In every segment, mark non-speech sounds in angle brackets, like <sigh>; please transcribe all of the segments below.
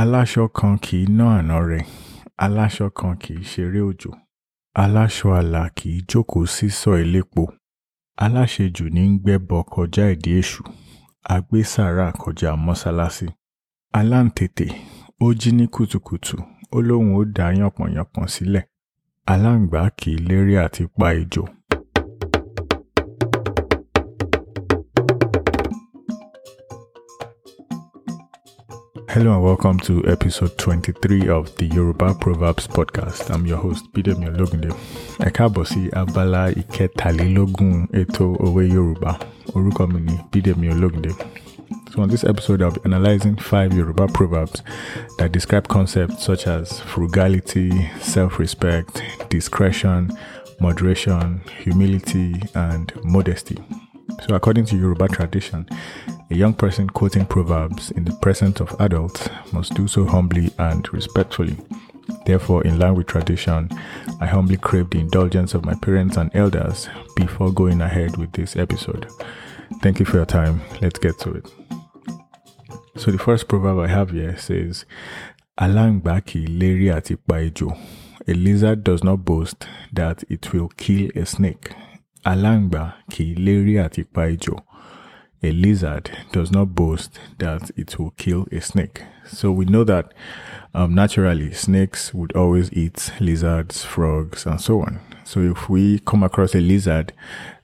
aláṣọ kan kì í ná àná rẹ̀ aláṣọ kan kì í ṣeré òjò aláṣọ àlà kì í jókòó sísọ elépo aláṣejù ní ń gbẹ́bọ kọjá ìdí èṣù agbésàrà kọjá mọ́sálásí aláǹtètè ó jí ní kùtùkùtù ó lóun ó dá yànpọ̀nyànpọ̀n sílẹ̀ aláǹgbá kì í lérí àti pa ejò. Hello and welcome to episode 23 of the Yoruba Proverbs podcast. I'm your host, Bidemi Ologunde. Ẹ káàbọ̀ sí abala ìkẹtàlélógún ètò òwe Yorùbá. Orúkọ mi ni Bidemi. So on this episode, I'll be analyzing five Yoruba proverbs that describe concepts such as frugality, self-respect, discretion, moderation, humility, and modesty. So, according to Yoruba tradition, a young person quoting proverbs in the presence of adults must do so humbly and respectfully. Therefore, in line with tradition, I humbly crave the indulgence of my parents and elders before going ahead with this episode. Thank you for your time. Let's get to it. So, the first proverb I have here says, Alangba ki leri ati. A lizard does not boast that it will kill a snake. Alangba ki leri ejò. A lizard does not boast that it will kill a snake. So we know that um, naturally snakes would always eat lizards, frogs, and so on. So if we come across a lizard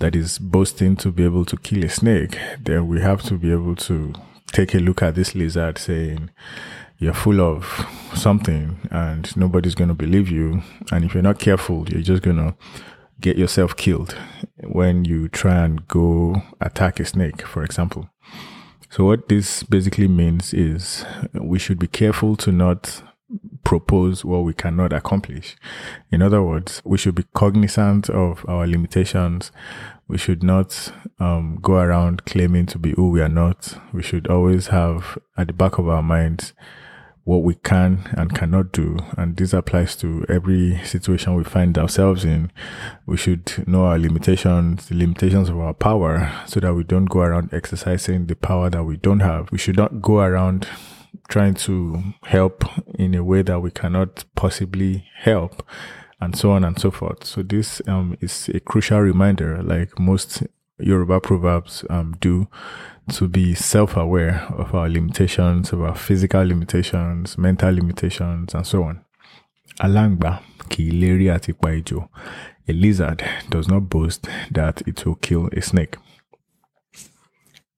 that is boasting to be able to kill a snake, then we have to be able to take a look at this lizard saying, you're full of something and nobody's going to believe you. And if you're not careful, you're just going to get yourself killed when you try and go attack a snake, for example. So, what this basically means is we should be careful to not propose what we cannot accomplish. In other words, we should be cognizant of our limitations. We should not um, go around claiming to be who we are not. We should always have at the back of our minds what we can and cannot do. And this applies to every situation we find ourselves in. We should know our limitations, the limitations of our power, so that we don't go around exercising the power that we don't have. We should not go around trying to help in a way that we cannot possibly help and so on and so forth. So this um, is a crucial reminder, like most Yoruba proverbs um, do, to be self aware of our limitations, of our physical limitations, mental limitations, and so on. Alangba ki leri ati. A lizard does not boast that it will kill a snake.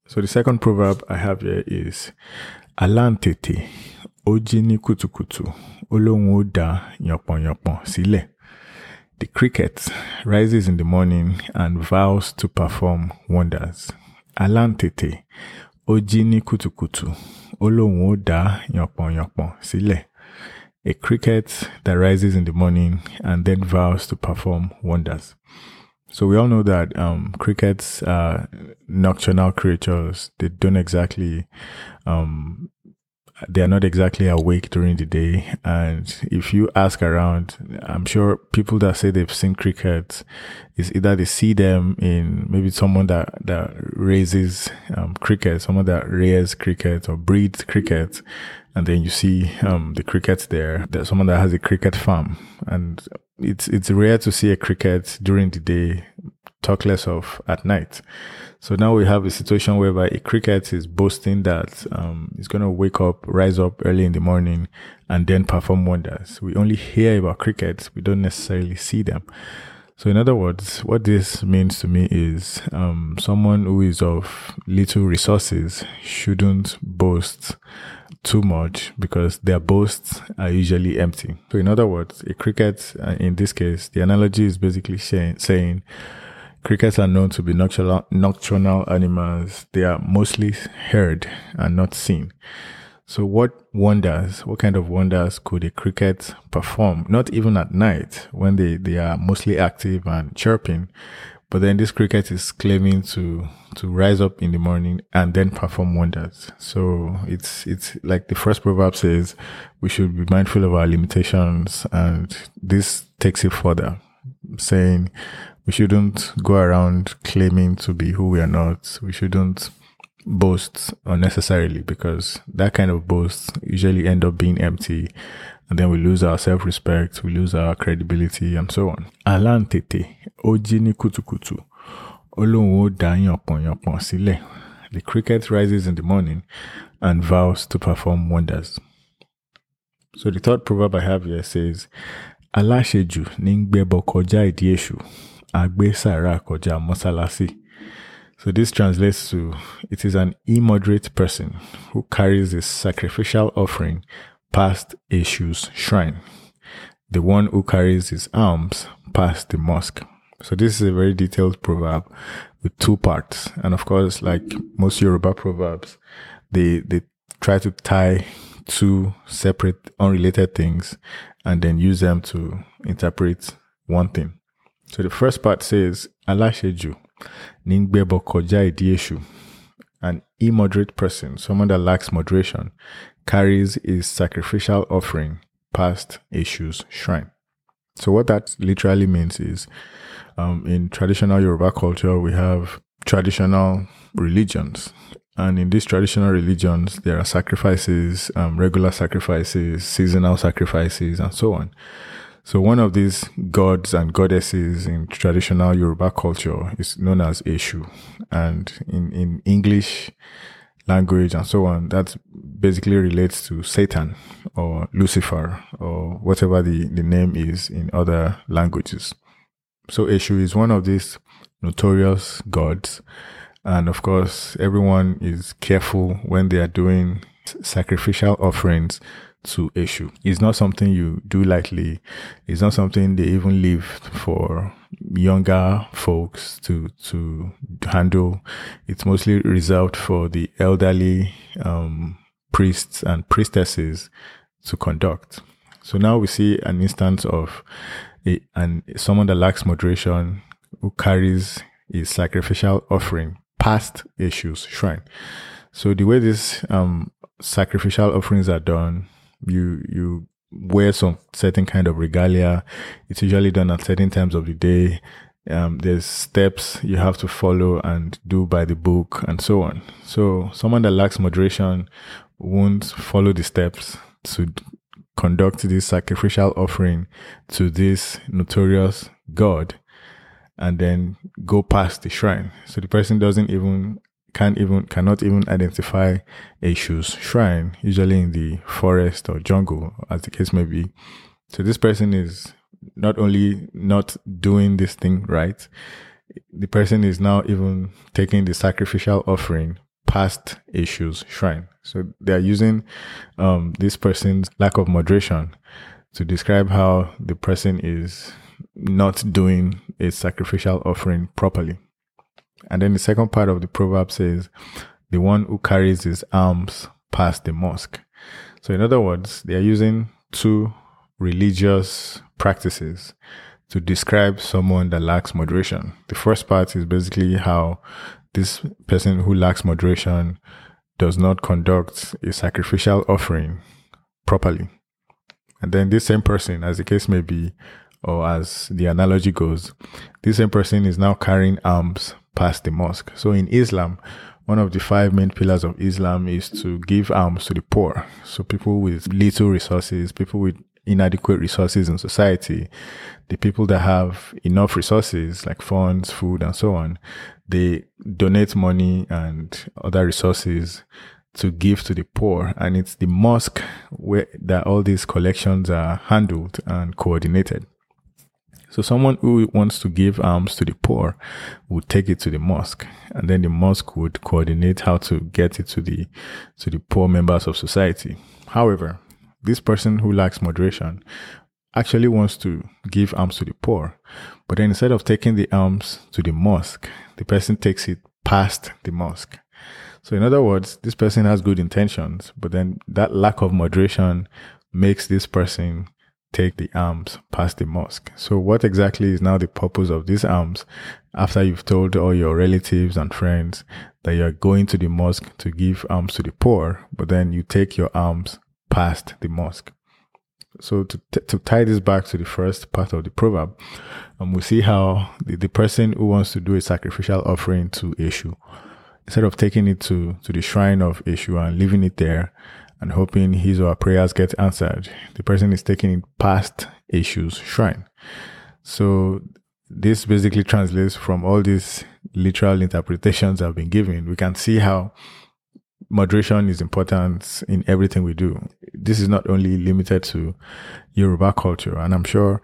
So the second proverb I have here is Alantete ó lóun ó dá yànpọ̀nyànpọ̀n sílẹ̀. The cricket rises in the morning and vows to perform wonders. Alantete ó jí ní kùtùkùtù ó ó dá sílẹ̀. A cricket that rises in the morning and then vows to perform wonders. So we all know that um, crickets are nocturnal creatures. They don't exactly um, they are not exactly awake during the day. And if you ask around, I'm sure people that say they've seen crickets is either they see them in maybe someone that, that raises um, crickets, someone that rears crickets or breeds crickets. And then you see um, the crickets there. There's someone that has a cricket farm. And it's, it's rare to see a cricket during the day, talk less of at night. So now we have a situation whereby a cricket is boasting that um, it's going to wake up, rise up early in the morning, and then perform wonders. We only hear about crickets, we don't necessarily see them. So, in other words, what this means to me is um, someone who is of little resources shouldn't boast too much because their boasts are usually empty. So, in other words, a cricket, uh, in this case, the analogy is basically saying, saying Crickets are known to be nocturnal, nocturnal animals. They are mostly heard and not seen. So what wonders, what kind of wonders could a cricket perform? Not even at night when they, they are mostly active and chirping. But then this cricket is claiming to, to rise up in the morning and then perform wonders. So it's, it's like the first proverb says, we should be mindful of our limitations. And this takes it further saying we shouldn't go around claiming to be who we are not. We shouldn't boast unnecessarily because that kind of boast usually end up being empty and then we lose our self-respect, we lose our credibility and so on. Alan tètè, ó jí ní kùtùkùtù, ó lóun ó dá yànpọ̀nyànpọ̀n sílẹ̀. The cricket rises in the morning and vows to perform wonders. So the third proverb I have here says, Aláṣejù ní ń gbẹ́bọ kọjá àgbé sàrà kọjá mọ́sálásí. So this translates to it is an immoderate person who carries a sacrificial offering past Eshu's shrine, the one who carries his alms past the mosque. So this is a very detailed proverb with two parts. And of course, like most Yoruba proverbs, they, they try to tie two separate, unrelated things and then use them to interpret one thing. So the first part says, Alasheju, Ningbebo koja idieshu. An immoderate person, someone that lacks moderation, carries his sacrificial offering past Eshu's shrine. So what that literally means is, um, in traditional Yoruba culture, we have traditional religions. And in these traditional religions, there are sacrifices, um, regular sacrifices, seasonal sacrifices, and so on. So one of these gods and goddesses in traditional Yoruba culture is known as Eshu. And in, in English language and so on, that basically relates to Satan or Lucifer or whatever the, the name is in other languages. So Eshu is one of these notorious gods. And of course, everyone is careful when they are doing sacrificial offerings to Eshu. It's not something you do lightly. It's not something they even leave for younger folks to to handle. It's mostly reserved for the elderly um, priests and priestesses to conduct. So now we see an instance of a, an someone that lacks moderation who carries his sacrificial offering past Eshu's shrine. So the way these um, sacrificial offerings are done you you wear some certain kind of regalia. It's usually done at certain times of the day. Um, there's steps you have to follow and do by the book and so on. So someone that lacks moderation won't follow the steps to conduct this sacrificial offering to this notorious God and then go past the shrine. So the person doesn't even can't even cannot even identify Eshu's shrine, usually in the forest or jungle, as the case may be. So this person is not only not doing this thing right, the person is now even taking the sacrificial offering past Eshu's shrine. So they are using um, this person's lack of moderation to describe how the person is not doing a sacrificial offering properly. And then the second part of the proverb says, the one who carries his alms past the mosque. So in other words, they are using two religious practices to describe someone that lacks moderation. The first part is basically how this person who lacks moderation does not conduct a sacrificial offering properly. And then this same person, as the case may be, or as the analogy goes, this same person is now carrying arms past the mosque. So in Islam, one of the five main pillars of Islam is to give alms to the poor. So people with little resources, people with inadequate resources in society, the people that have enough resources like funds, food, and so on, they donate money and other resources to give to the poor. And it's the mosque where that all these collections are handled and coordinated. So someone who wants to give alms to the poor would take it to the mosque, and then the mosque would coordinate how to get it to the to the poor members of society. However, this person who lacks moderation actually wants to give alms to the poor, but then instead of taking the alms to the mosque, the person takes it past the mosque. So in other words, this person has good intentions, but then that lack of moderation makes this person take the alms past the mosque. So what exactly is now the purpose of these alms after you've told all your relatives and friends that you're going to the mosque to give alms to the poor, but then you take your alms past the mosque. So to, t- to tie this back to the first part of the proverb, um, we see how the, the person who wants to do a sacrificial offering to Eshu instead of taking it to, to the shrine of Eshu and leaving it there and hoping his or her prayers get answered, the person is taking it past Eshu's shrine. So this basically translates from all these literal interpretations I've been given. We can see how moderation is important in everything we do. This is not only limited to Yoruba culture, and I'm sure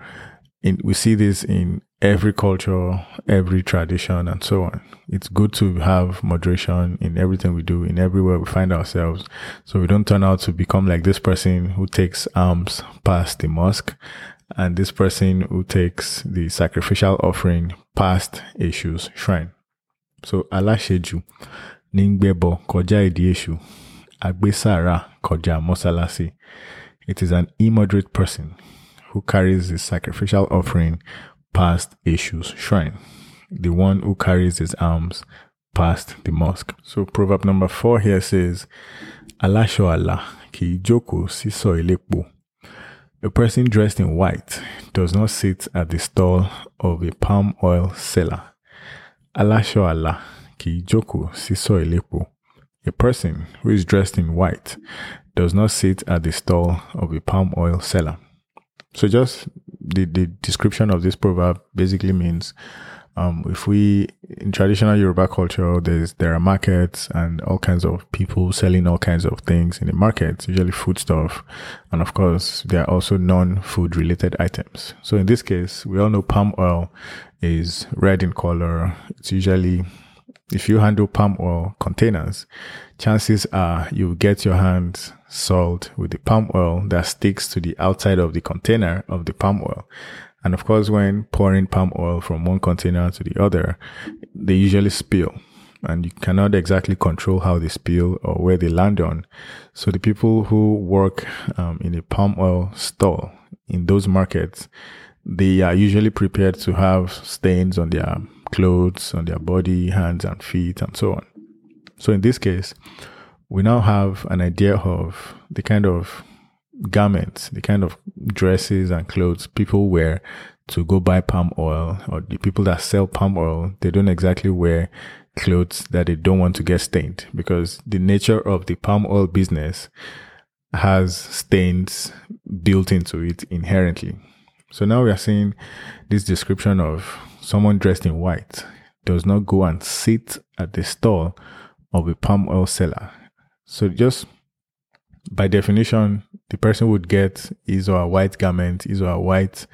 in, we see this in every culture, every tradition, and so on. It's good to have moderation in everything we do, in everywhere we find ourselves, so we don't turn out to become like this person who takes alms past the mosque, and this person who takes the sacrificial offering past Eshu's shrine. So gbẹ́bọ kọjá ìdí èṣù, agbésàrà kọjá mọ́sálásí. It is an immoderate person who carries his sacrificial offering past Eshu's shrine, the one who carries his alms past the mosque. So proverb number four here says, àlà kì í jókòó sísọ̀ elépo. A person dressed in white does not sit at the stall of a palm oil seller. Àlà kì í jókòó sísọ̀ elépo. A person who is dressed in white does not sit at the stall of a palm oil seller. So just the, the description of this proverb basically means um, if we in traditional Yoruba culture, there's there are markets and all kinds of people selling all kinds of things in the market, usually food stuff, and of course there are also non-food related items. So in this case, we all know palm oil is red in color. It's usually if you handle palm oil containers, chances are you get your hands soiled with the palm oil that sticks to the outside of the container of the palm oil. And of course, when pouring palm oil from one container to the other, they usually spill and you cannot exactly control how they spill or where they land on. So the people who work um, in a palm oil store in those markets, they are usually prepared to have stains on their clothes, on their body, hands and feet, and so on. So in this case, we now have an idea of the kind of garments, the kind of dresses and clothes people wear to go buy palm oil, or the people that sell palm oil, they don't exactly wear clothes that they don't want to get stained because the nature of the palm oil business has stains built into it inherently. So now we are seeing this description of someone dressed in white does not go and sit at the stall of a palm oil seller. So just by definition, the person would get his or a white garment, his or a white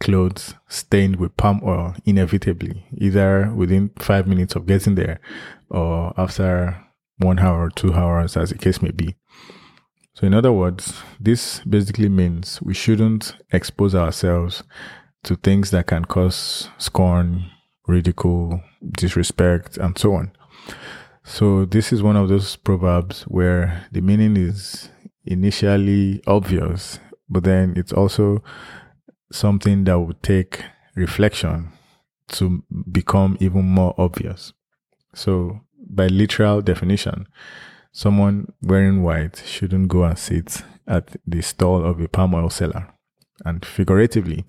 clothes stained with palm oil inevitably, either within five minutes of getting there or after one hour or two hours, as the case may be. So, in other words, this basically means we shouldn't expose ourselves to things that can cause scorn, ridicule, disrespect, and so on. So, this is one of those proverbs where the meaning is initially obvious, but then it's also something that would take reflection to become even more obvious. So, by literal definition, someone wearing white shouldn't go and sit at the stall of a palm oil seller. And figuratively,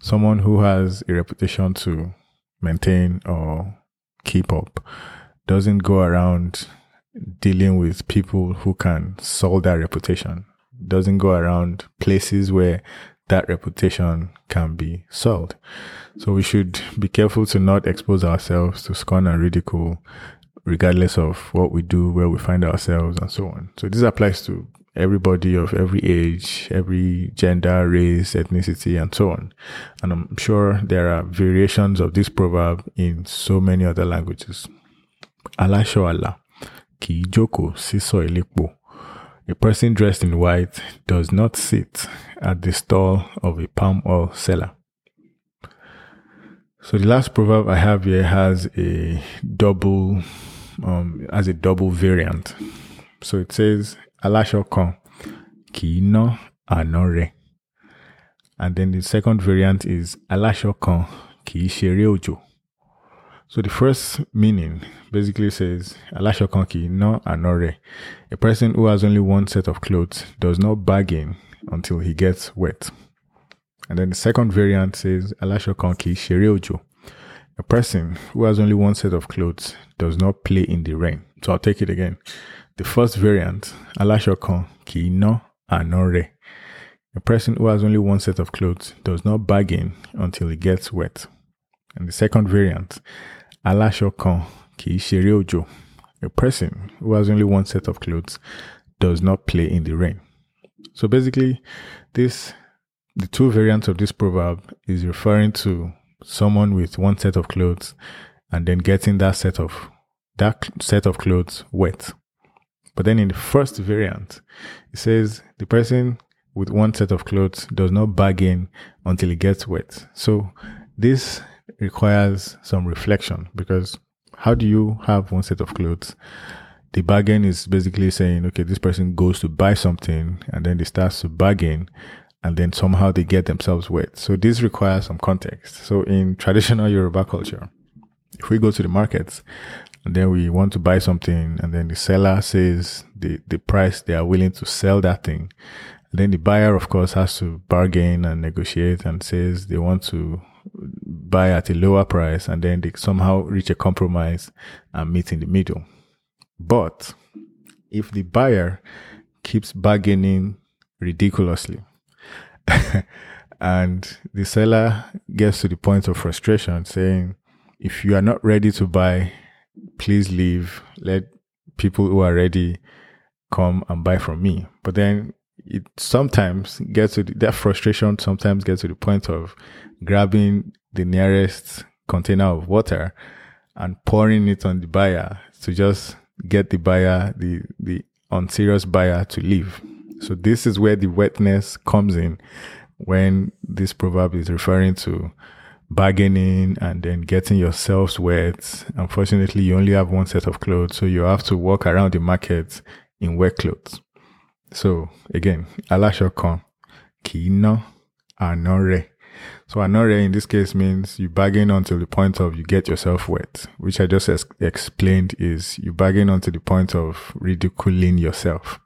someone who has a reputation to maintain or keep up doesn't go around dealing with people who can solve that reputation, doesn't go around places where that reputation can be solved. So we should be careful to not expose ourselves to scorn and ridicule, regardless of what we do, where we find ourselves, and so on. So this applies to everybody of every age, every gender, race, ethnicity, and so on. And I'm sure there are variations of this proverb in so many other languages. Aláṣọ àlà kì í jókòó sísọ̀ elépo. A person dressed in white does not sit at the stall of a palm oil seller. So the last proverb I have here has a double, um, as a double variant. So it says, Aláṣọ kan ná àná rẹ̀. And then the second variant is Aláṣọ kan í ṣeré òjò. So the first meaning basically says ná àná rẹ̀. A person who has only one set of clothes does not bargain until he gets wet. And then the second variant says ṣeré òjò. A person who has only one set of clothes does not play in the rain. So I'll take it again. The first variant, alashokan ki no anore. A person who has only one set of clothes does not bargain until he gets wet. And the second variant, alashokan ki shere ojo. A person who has only one set of clothes does not play in the rain. So basically, this the two variants of this proverb is referring to someone with one set of clothes and then getting that set of that set of clothes wet. But then in the first variant, it says the person with one set of clothes does not bargain until it gets wet. So this requires some reflection because how do you have one set of clothes? The bargain is basically saying, okay, this person goes to buy something and then they start to bargain and then somehow they get themselves wet. So this requires some context. So in traditional Yoruba culture, if we go to the markets and then we want to buy something and then the seller says the, the price they are willing to sell that thing, then the buyer, of course, has to bargain and negotiate and says they want to buy at a lower price and then they somehow reach a compromise and meet in the middle. But if the buyer keeps bargaining ridiculously, <laughs> and the seller gets to the point of frustration saying, if you are not ready to buy, please leave. Let people who are ready come and buy from me. But then it sometimes gets to the, that frustration sometimes gets to the point of grabbing the nearest container of water and pouring it on the buyer to just get the buyer, the, the unserious buyer to leave. So this is where the wetness comes in when this proverb is referring to bargaining and then getting yourselves wet. Unfortunately, you only have one set of clothes, so you have to walk around the market in wet clothes. So again, alashokon, kino, anore. So anore in this case means you bargain until the point of you get yourself wet, which I just ex- explained is you bargain until the point of ridiculing yourself.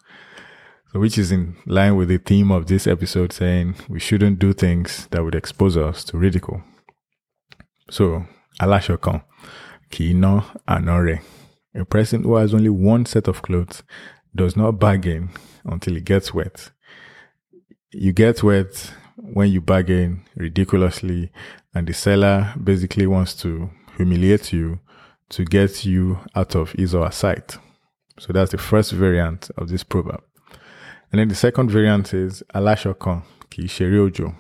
So which is in line with the theme of this episode saying we shouldn't do things that would expose us to ridicule. So, alashokan, kino anore. A person who has only one set of clothes does not bargain until he gets wet. You get wet when you bargain ridiculously and the seller basically wants to humiliate you to get you out of his or her sight. So that's the first variant of this proverb. And then the second variant is Alashokan, ki ojo.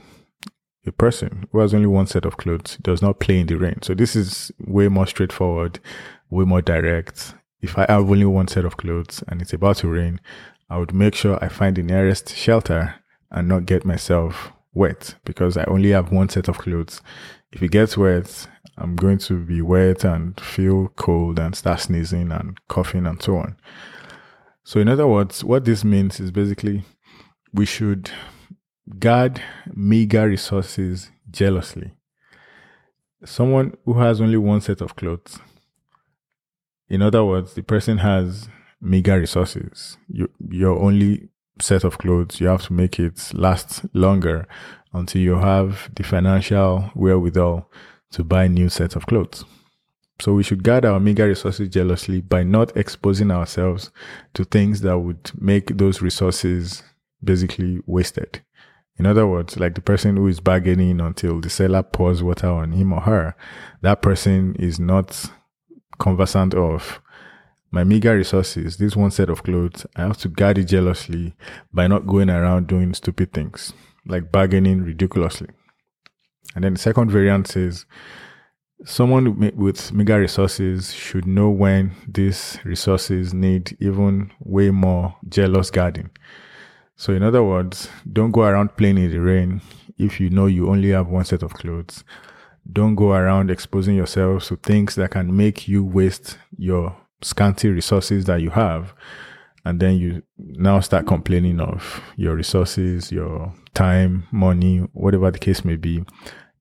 A person who has only one set of clothes does not play in the rain. So this is way more straightforward, way more direct. If I have only one set of clothes and it's about to rain, I would make sure I find the nearest shelter and not get myself wet because I only have one set of clothes. If it gets wet, I'm going to be wet and feel cold and start sneezing and coughing and so on. So, in other words, what this means is basically we should guard meager resources jealously. Someone who has only one set of clothes, in other words, the person has meager resources. You, you're only set of clothes, you have to make it last longer until you have the financial wherewithal to buy new set of clothes. So we should guard our meager resources jealously by not exposing ourselves to things that would make those resources basically wasted. In other words, like the person who is bargaining until the seller pours water on him or her, that person is not conversant of my meager resources, this one set of clothes, I have to guard it jealously by not going around doing stupid things, like bargaining ridiculously. And then the second variant says, Someone with meager resources should know when these resources need even way more jealous guarding. So, in other words, don't go around playing in the rain if you know you only have one set of clothes. Don't go around exposing yourself to things that can make you waste your scanty resources that you have. And then you now start complaining of your resources, your time, money, whatever the case may be,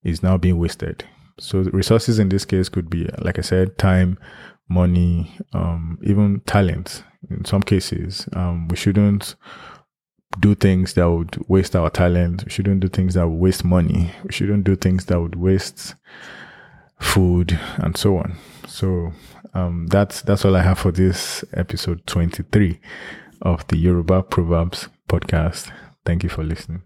is now being wasted. So resources in this case could be, like I said, time, money, um, even talent. In some cases, um, we shouldn't do things that would waste our talent. We shouldn't do things that would waste money. We shouldn't do things that would waste food, and so on. So um, that's that's all I have for this episode 23 of the Yoruba Proverbs podcast. Thank you for listening.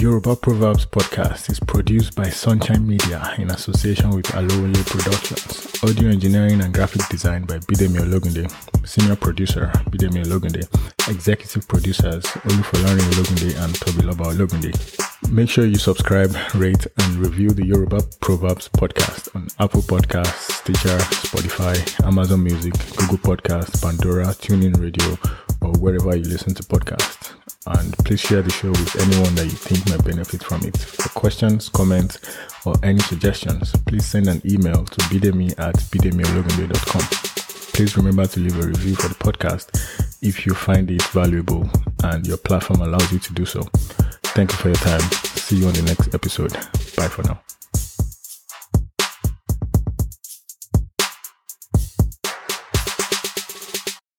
Yoruba Proverbs podcast is produced by Sunshine Media in association with Alowole Productions. Audio engineering and graphic design by Bidemi Ologunde. Senior producer Bidemi Ologunde. Executive producers Olufolari Ologunde and Tobiloba Ologunde. Make sure you subscribe, rate, and review the Yoruba Proverbs podcast on Apple Podcasts, Stitcher, Spotify, Amazon Music, Google Podcasts, Pandora, TuneIn Radio, or wherever you listen to podcasts and please share the show with anyone that you think might benefit from it. For questions, comments, or any suggestions, please send an email to bidemi at bidemiologunde.com. Please remember to leave a review for the podcast if you find it valuable and your platform allows you to do so. Thank you for your time. See you on the next episode. Bye for now.